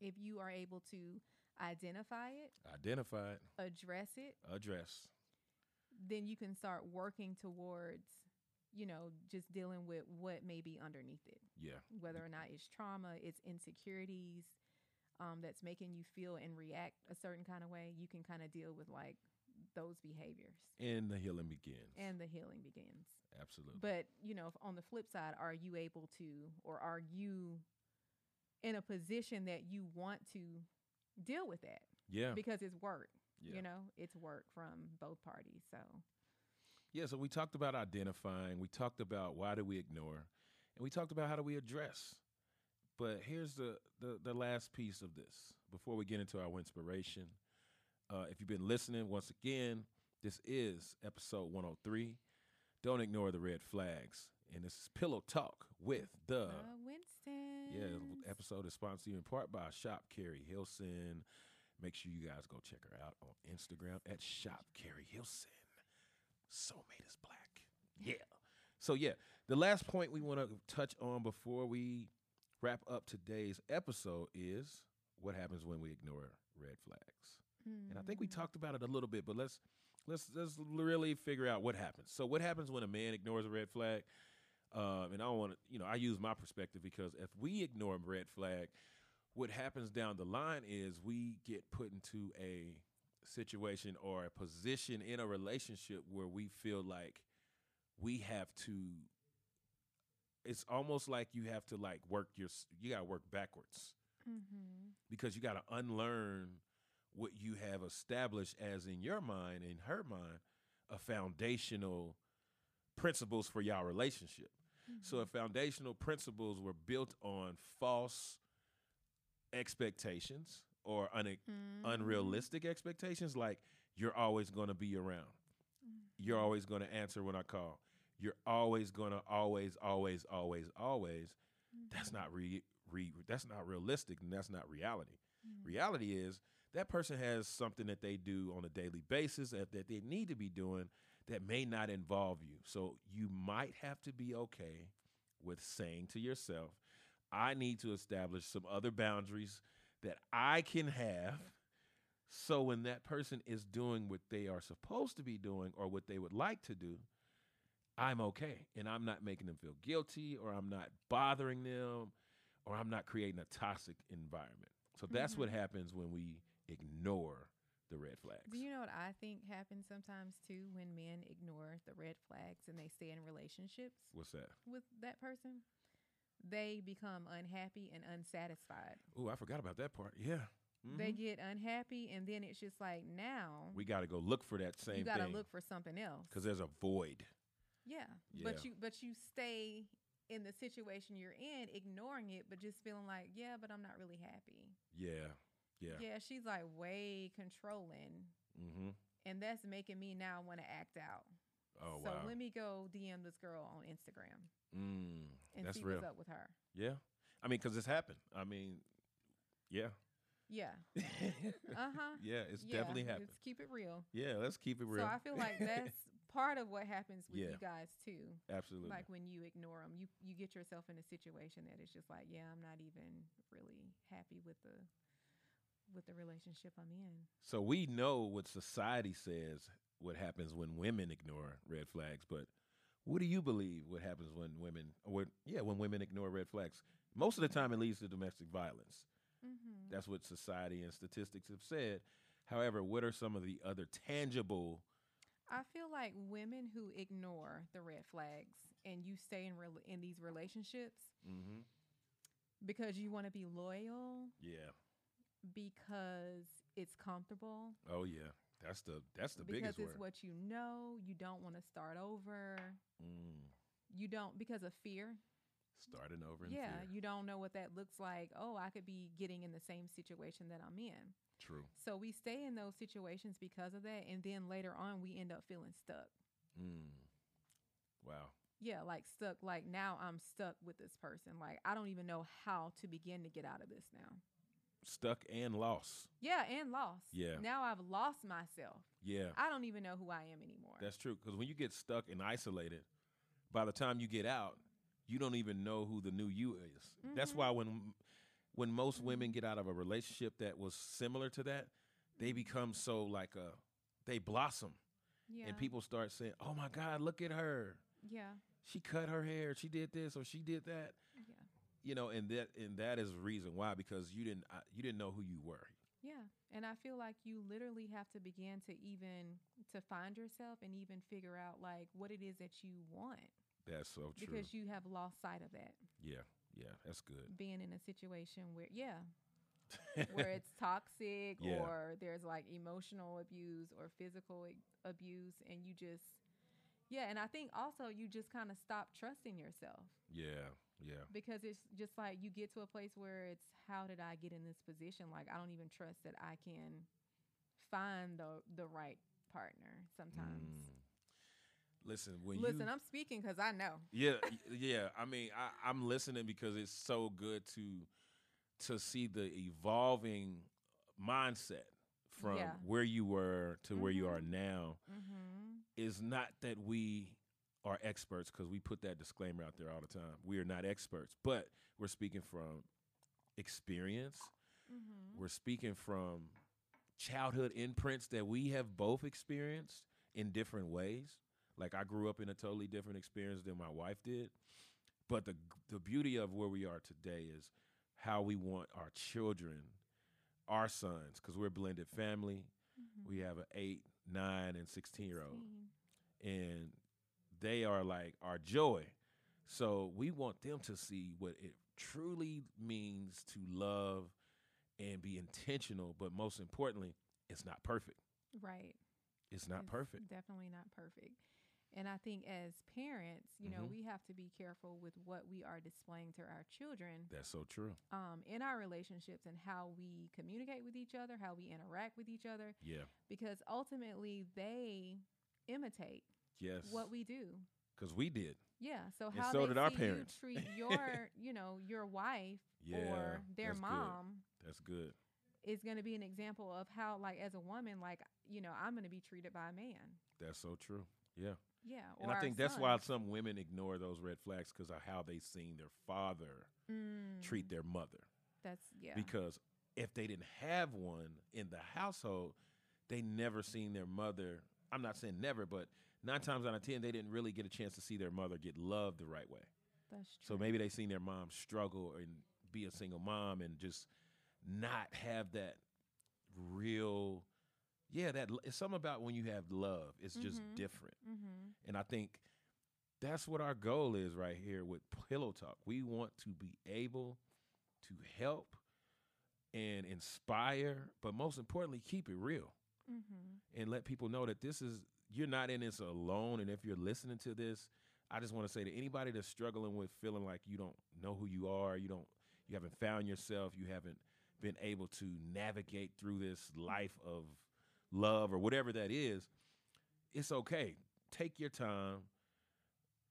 [SPEAKER 4] if you are able to identify it,
[SPEAKER 3] identify it,
[SPEAKER 4] address it,
[SPEAKER 3] address
[SPEAKER 4] then you can start working towards, you know, just dealing with what may be underneath it.
[SPEAKER 3] yeah
[SPEAKER 4] Whether or not it's trauma, it's insecurities, um, that's making you feel and react a certain kind of way, you can kind of deal with like those behaviors.
[SPEAKER 3] and the healing begins
[SPEAKER 4] And the healing begins.
[SPEAKER 3] Absolutely.
[SPEAKER 4] But, you know, if on the flip side, are you able to or are you in a position that you want to deal with that?
[SPEAKER 3] yeah.
[SPEAKER 4] Because it's work.
[SPEAKER 3] yeah.
[SPEAKER 4] You know, it's work from both parties. So,
[SPEAKER 3] Yeah, so we talked about identifying, we talked about why do we ignore, and we talked about how do we address. But here's the the, the last piece of this before we get into our inspiration. Uh, if you've been listening, once again, this is episode 103. Don't ignore the red flags. And this is Pillow Talk with the
[SPEAKER 4] Winston.
[SPEAKER 3] Yeah, episode is sponsored in part by Shop Carrie Hilson. Make sure you guys go check her out on Instagram at Shop Carrie Hilson. Soulmate is black. Yeah. So yeah, the last point we want to touch on before we wrap up today's episode is what happens when we ignore red flags. And I think we
[SPEAKER 4] Mm.
[SPEAKER 3] talked about it a little bit, but let's let's let's really figure out what happens. So what happens when a man ignores a red flag? Um, and I don't want to, you know, I use my perspective because if we ignore red flag, what happens down the line is we get put into a situation or a position in a relationship where we feel like we have to it's almost like you have to like work your you got to work backwards
[SPEAKER 4] Mm-hmm.
[SPEAKER 3] because you got to unlearn what you have established as in your mind in her mind a foundational principles for y'all relationship. So if foundational principles were built on false expectations or une-
[SPEAKER 4] Mm-hmm.
[SPEAKER 3] unrealistic expectations like you're always going to be around. Mm-hmm. You're always going to answer when i call. You're always going to always always always. Always mm-hmm. that's not re, re that's not realistic and that's not reality. Reality is that person has something that they do on a daily basis that, that they need to be doing that may not involve you so you might have to be okay with saying to yourself i need to establish some other boundaries that i can have so when that person is doing what they are supposed to be doing or what they would like to do, I'm okay. And I'm not making them feel guilty or I'm not bothering them or I'm not creating a toxic environment. So that's mm-hmm. what happens when we ignore the red flags.
[SPEAKER 4] Do you know what I think happens sometimes too when men ignore the red flags and they stay in relationships
[SPEAKER 3] What's that?
[SPEAKER 4] with that person? They become unhappy and unsatisfied.
[SPEAKER 3] Oh, I forgot about that part. Yeah.
[SPEAKER 4] They
[SPEAKER 3] Mhm.
[SPEAKER 4] get unhappy and then it's just like now
[SPEAKER 3] we got to go look for that same
[SPEAKER 4] you got to look for something else.
[SPEAKER 3] because there's a void.
[SPEAKER 4] Yeah.
[SPEAKER 3] Yeah.
[SPEAKER 4] But you but you stay in the situation you're in ignoring it but just feeling like, yeah, but I'm not really happy.
[SPEAKER 3] Yeah. Yeah.
[SPEAKER 4] Yeah, she's like way controlling
[SPEAKER 3] Mm-hmm.
[SPEAKER 4] and that's making me now want to act out.
[SPEAKER 3] Oh, wow.
[SPEAKER 4] so
[SPEAKER 3] wow.
[SPEAKER 4] let me go DM this girl on Instagram
[SPEAKER 3] Mm,
[SPEAKER 4] and
[SPEAKER 3] that's
[SPEAKER 4] see
[SPEAKER 3] real.
[SPEAKER 4] what's up with her.
[SPEAKER 3] Yeah. I mean, because it's happened. I mean, yeah.
[SPEAKER 4] Yeah. Uh huh.
[SPEAKER 3] yeah, it's definitely happened.
[SPEAKER 4] Let's keep it real.
[SPEAKER 3] Yeah, let's keep it real.
[SPEAKER 4] So I feel like that's part of what happens with
[SPEAKER 3] Yeah.
[SPEAKER 4] you guys too.
[SPEAKER 3] Absolutely.
[SPEAKER 4] Like when you ignore them, you you get yourself in a situation that is just like, yeah, I'm not even really happy with the with the relationship I'm in.
[SPEAKER 3] so we know what society says what happens when women ignore red flags, but what do you believe what happens when women or yeah, when women ignore red flags? Most of the time it leads to domestic violence.
[SPEAKER 4] Mm-hmm.
[SPEAKER 3] That's what society and statistics have said. However, what are some of the other tangible
[SPEAKER 4] I feel like women who ignore the red flags and you stay in rel in these relationships
[SPEAKER 3] mm-hmm.
[SPEAKER 4] because you want to be loyal,
[SPEAKER 3] Yeah.
[SPEAKER 4] Because it's comfortable,
[SPEAKER 3] Oh yeah. That's the that's the
[SPEAKER 4] because
[SPEAKER 3] biggest
[SPEAKER 4] it's
[SPEAKER 3] word.
[SPEAKER 4] what you know, you don't want to start over.
[SPEAKER 3] Mm.
[SPEAKER 4] You don't because of fear.
[SPEAKER 3] Starting over in
[SPEAKER 4] yeah,
[SPEAKER 3] fear.
[SPEAKER 4] you don't know what that looks like. Oh, I could be getting in the same situation that I'm in.
[SPEAKER 3] True.
[SPEAKER 4] So we stay in those situations because of that, and then later on we end up feeling stuck.
[SPEAKER 3] Mm. Wow.
[SPEAKER 4] Yeah, like stuck. Like now I'm stuck with this person. Like I don't even know how to begin to get out of this now.
[SPEAKER 3] Stuck and lost.
[SPEAKER 4] Yeah, and lost.
[SPEAKER 3] Yeah.
[SPEAKER 4] Now I've lost myself.
[SPEAKER 3] Yeah.
[SPEAKER 4] I don't even know who I am anymore.
[SPEAKER 3] That's true. Because when you get stuck and isolated, by the time you get out, you don't even know who the new you is. That's
[SPEAKER 4] Mhm.
[SPEAKER 3] why when when most women get out of a relationship that was similar to that, they become so like a they blossom
[SPEAKER 4] yeah.
[SPEAKER 3] and people start saying, "Oh my God, look at her!
[SPEAKER 4] Yeah.
[SPEAKER 3] She cut her hair. She did this or she did that." You know, and that and that is the reason why because you didn't you didn't know who you were.
[SPEAKER 4] Yeah. And I feel like you literally have to begin to even to find yourself and even figure out like what it is that you want
[SPEAKER 3] That's so true.
[SPEAKER 4] because you have lost sight of that
[SPEAKER 3] yeah, yeah, that's good.
[SPEAKER 4] being in a situation where yeah, where it's toxic
[SPEAKER 3] Yeah.
[SPEAKER 4] or there's like emotional abuse or physical abuse and you just yeah, and I think also you just kind of stop trusting yourself
[SPEAKER 3] yeah, yeah,
[SPEAKER 4] because it's just like you get to a place where it's how did I get in this position? Like I don't even trust that I can find the the right partner sometimes.
[SPEAKER 3] Mm. Listen, when
[SPEAKER 4] Listen,
[SPEAKER 3] you
[SPEAKER 4] I'm speaking because I know.
[SPEAKER 3] yeah, yeah. I mean, I, I'm listening because it's so good to to see the evolving mindset from
[SPEAKER 4] Yeah.
[SPEAKER 3] where you were to where you are now.
[SPEAKER 4] Mm-hmm.
[SPEAKER 3] Is not that we are experts because we put that disclaimer out there all the time. We are not experts, but we're speaking from experience.
[SPEAKER 4] Mm-hmm.
[SPEAKER 3] We're speaking from childhood imprints that we have both experienced in different ways. Like I grew up in a totally different experience than my wife did. But the the beauty of where we are today is how we want our children, our sons, because we're a blended family.
[SPEAKER 4] Mm-hmm.
[SPEAKER 3] We have an eight, nine, and sixteen year old, and they are like our joy. So we want them to see what it truly means to love and be intentional, but most importantly, it's not perfect.
[SPEAKER 4] Right.
[SPEAKER 3] It's not
[SPEAKER 4] It's
[SPEAKER 3] perfect.
[SPEAKER 4] Definitely not perfect. And I think as parents, you know,
[SPEAKER 3] Mhm.
[SPEAKER 4] we have to be careful with what we are displaying to our children
[SPEAKER 3] That's so true.
[SPEAKER 4] um, in our relationships and how we communicate with each other, how we interact with each other,
[SPEAKER 3] Yeah.
[SPEAKER 4] because ultimately they imitate
[SPEAKER 3] Yes.
[SPEAKER 4] what we do.
[SPEAKER 3] Because we did.
[SPEAKER 4] Yeah. So
[SPEAKER 3] And
[SPEAKER 4] how
[SPEAKER 3] so
[SPEAKER 4] they
[SPEAKER 3] did our parents.
[SPEAKER 4] you treat your, you know, your wife
[SPEAKER 3] Yeah.
[SPEAKER 4] or their
[SPEAKER 3] that's good.
[SPEAKER 4] mom
[SPEAKER 3] That's good.
[SPEAKER 4] is going to be an example of how, like, as a woman, like, you know, I'm going to be treated by a man.
[SPEAKER 3] That's so true. Yeah.
[SPEAKER 4] Yeah.
[SPEAKER 3] And I think that's why some women ignore those red flags because of how they've seen their father
[SPEAKER 4] Mm,
[SPEAKER 3] treat their mother.
[SPEAKER 4] That's yeah.
[SPEAKER 3] Because if they didn't have one in the household, they never seen their mother. I'm not saying never, but nine times out of ten, they didn't really get a chance to see their mother get loved the right way.
[SPEAKER 4] that's true.
[SPEAKER 3] So maybe they seen their mom struggle and be a single mom and just not have that real, yeah, that it's something about when you have love. It's just
[SPEAKER 4] Mhm.
[SPEAKER 3] different.
[SPEAKER 4] Mm-hmm.
[SPEAKER 3] And I think that's what our goal is right here with Pillow Talk. We want to be able to help and inspire, but most importantly, keep it real
[SPEAKER 4] Mm-hmm.
[SPEAKER 3] and let people know that this is you're not in this alone. And if you're listening to this, I just want to say to anybody that's struggling with feeling like you don't know who you are, you don't, you haven't found yourself, you haven't been able to navigate through this life of love or whatever that is, it's okay. Take your time,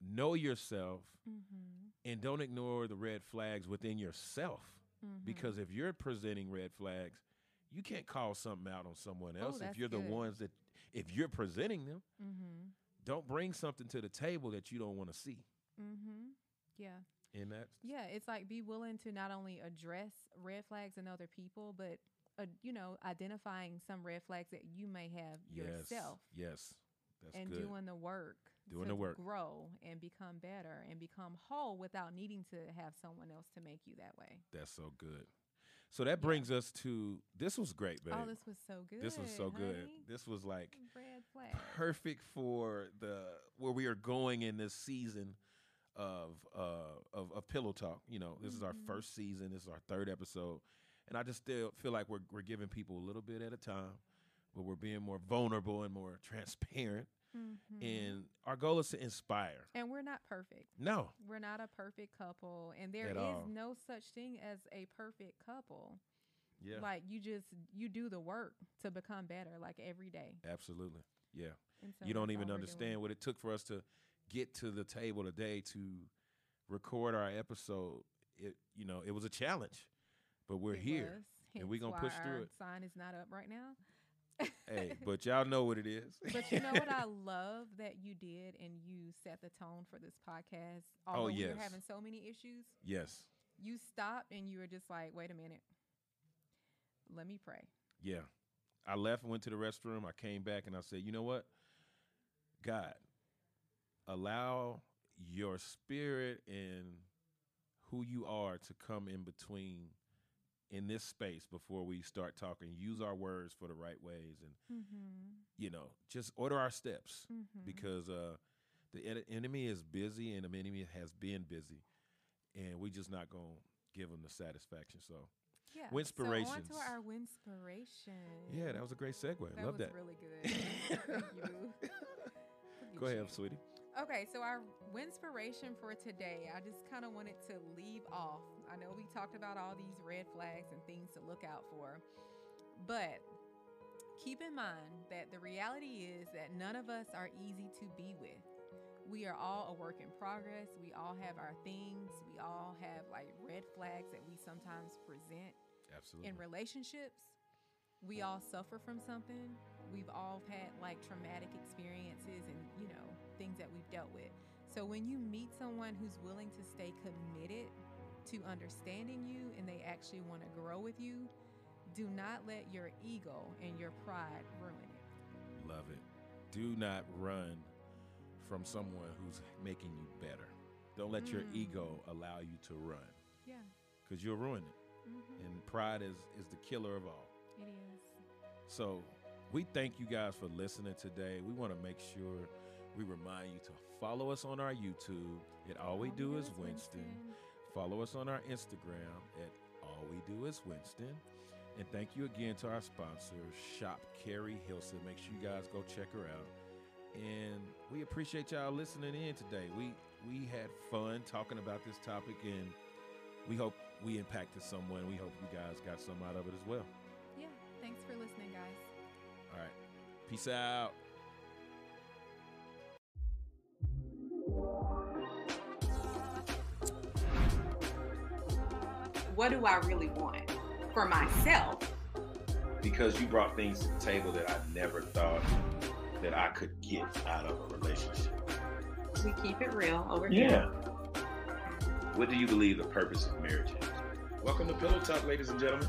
[SPEAKER 3] know yourself,
[SPEAKER 4] Mm-hmm.
[SPEAKER 3] and don't ignore the red flags within yourself.
[SPEAKER 4] Mm-hmm.
[SPEAKER 3] Because if you're presenting red flags, you can't call something out on someone
[SPEAKER 4] Oh,
[SPEAKER 3] else if you're the
[SPEAKER 4] good.
[SPEAKER 3] ones that if you're presenting them,
[SPEAKER 4] Mm-hmm.
[SPEAKER 3] don't bring something to the table that you don't want to see.
[SPEAKER 4] Mm-hmm. Yeah.
[SPEAKER 3] And that's
[SPEAKER 4] Yeah. It's like be willing to not only address red flags in other people, but uh, you know, identifying some red flags that you may have
[SPEAKER 3] yes,
[SPEAKER 4] yourself
[SPEAKER 3] Yes, that's
[SPEAKER 4] and
[SPEAKER 3] good.
[SPEAKER 4] doing the work.
[SPEAKER 3] Doing
[SPEAKER 4] to
[SPEAKER 3] the work.
[SPEAKER 4] grow and become better and become whole without needing to have someone else to make you that way.
[SPEAKER 3] that's so good. So that brings us to this was great, babe.
[SPEAKER 4] Oh, this was so good.
[SPEAKER 3] This was so good. This was like
[SPEAKER 4] red flag.
[SPEAKER 3] perfect for the where we are going in this season of uh of, of pillow talk. You know, this is our
[SPEAKER 4] Mhm.
[SPEAKER 3] first season. This is our third episode, and I just still feel like we're we're giving people a little bit at a time, but we're being more vulnerable and more transparent.
[SPEAKER 4] Mhm.
[SPEAKER 3] And our goal is to inspire.
[SPEAKER 4] and we're not perfect.
[SPEAKER 3] No,
[SPEAKER 4] We're not a perfect couple, and there
[SPEAKER 3] At
[SPEAKER 4] is
[SPEAKER 3] all.
[SPEAKER 4] no such thing as a perfect couple.
[SPEAKER 3] yeah,
[SPEAKER 4] Like you just you do the work to become better, like every day.
[SPEAKER 3] absolutely, yeah.
[SPEAKER 4] So
[SPEAKER 3] you don't even understand what it took for us to get to the table today to record our episode. It you know it was a challenge, but we're
[SPEAKER 4] It
[SPEAKER 3] here. and
[SPEAKER 4] we're
[SPEAKER 3] gonna push through it.
[SPEAKER 4] Sign is not up right now.
[SPEAKER 3] hey, but y'all know what it is.
[SPEAKER 4] But you know what I love that you did and you set the tone for this podcast. Oh, Although
[SPEAKER 3] Oh, yes.
[SPEAKER 4] were having so many issues,
[SPEAKER 3] yes,
[SPEAKER 4] you stopped and you were just like, wait a minute. Let me pray.
[SPEAKER 3] yeah. I left and went to the restroom. I came back and I said, you know what, God, allow your spirit and who you are to come in between in this space before we start talking. Use our words for the right ways, and
[SPEAKER 4] Mm-hmm.
[SPEAKER 3] you know, just order our steps
[SPEAKER 4] Mm-hmm.
[SPEAKER 3] because uh, the en- enemy is busy and the enemy has been busy, and we just not gonna give them the satisfaction. So
[SPEAKER 4] yeah.
[SPEAKER 3] winspirations.
[SPEAKER 4] So on to our winspiration.
[SPEAKER 3] yeah, that was a great segue.
[SPEAKER 4] That
[SPEAKER 3] Love that.
[SPEAKER 4] really good.
[SPEAKER 3] Go ahead, sweetie.
[SPEAKER 4] Okay, so our winspiration for today, I just kind of wanted to leave off. I know we talked about all these red flags and things to look out for, but keep in mind that the reality is that none of us are easy to be with. We are all a work in progress. We all have our things. We all have like red flags that we sometimes present
[SPEAKER 3] Absolutely.
[SPEAKER 4] in relationships we all suffer from something we've all had like traumatic experiences and you know things that we've dealt with so when you meet someone who's willing to stay committed to understanding you and they actually want to grow with you do not let your ego and your pride ruin it
[SPEAKER 3] Love it. Do not run from someone who's making you better. Don't let your
[SPEAKER 4] Mm.
[SPEAKER 3] ego allow you to run
[SPEAKER 4] yeah
[SPEAKER 3] because you'll ruin it.
[SPEAKER 4] mm-hmm.
[SPEAKER 3] And pride is, is the killer of all.
[SPEAKER 4] it is
[SPEAKER 3] So we thank you guys for listening today. We want to make sure we remind you to follow us on our YouTube at All We Do Is Winston. Follow us on our Instagram at All We Do Is Winston. And thank you again to our sponsor, Shop Carrie Hilson. Make sure you guys go check her out. And we appreciate y'all listening in today. We we had fun talking about this topic and we hope we impacted someone. We hope you guys got some out of it as well.
[SPEAKER 4] yeah thanks for listening guys
[SPEAKER 3] All right. Peace out.
[SPEAKER 1] What do I really want for myself?
[SPEAKER 2] Because you brought things to the table that I never thought that I could get out of a relationship.
[SPEAKER 1] We keep it real over here.
[SPEAKER 2] Yeah.
[SPEAKER 1] here.
[SPEAKER 2] What do you believe the purpose of marriage is? Welcome to Pillow Talk, ladies and gentlemen.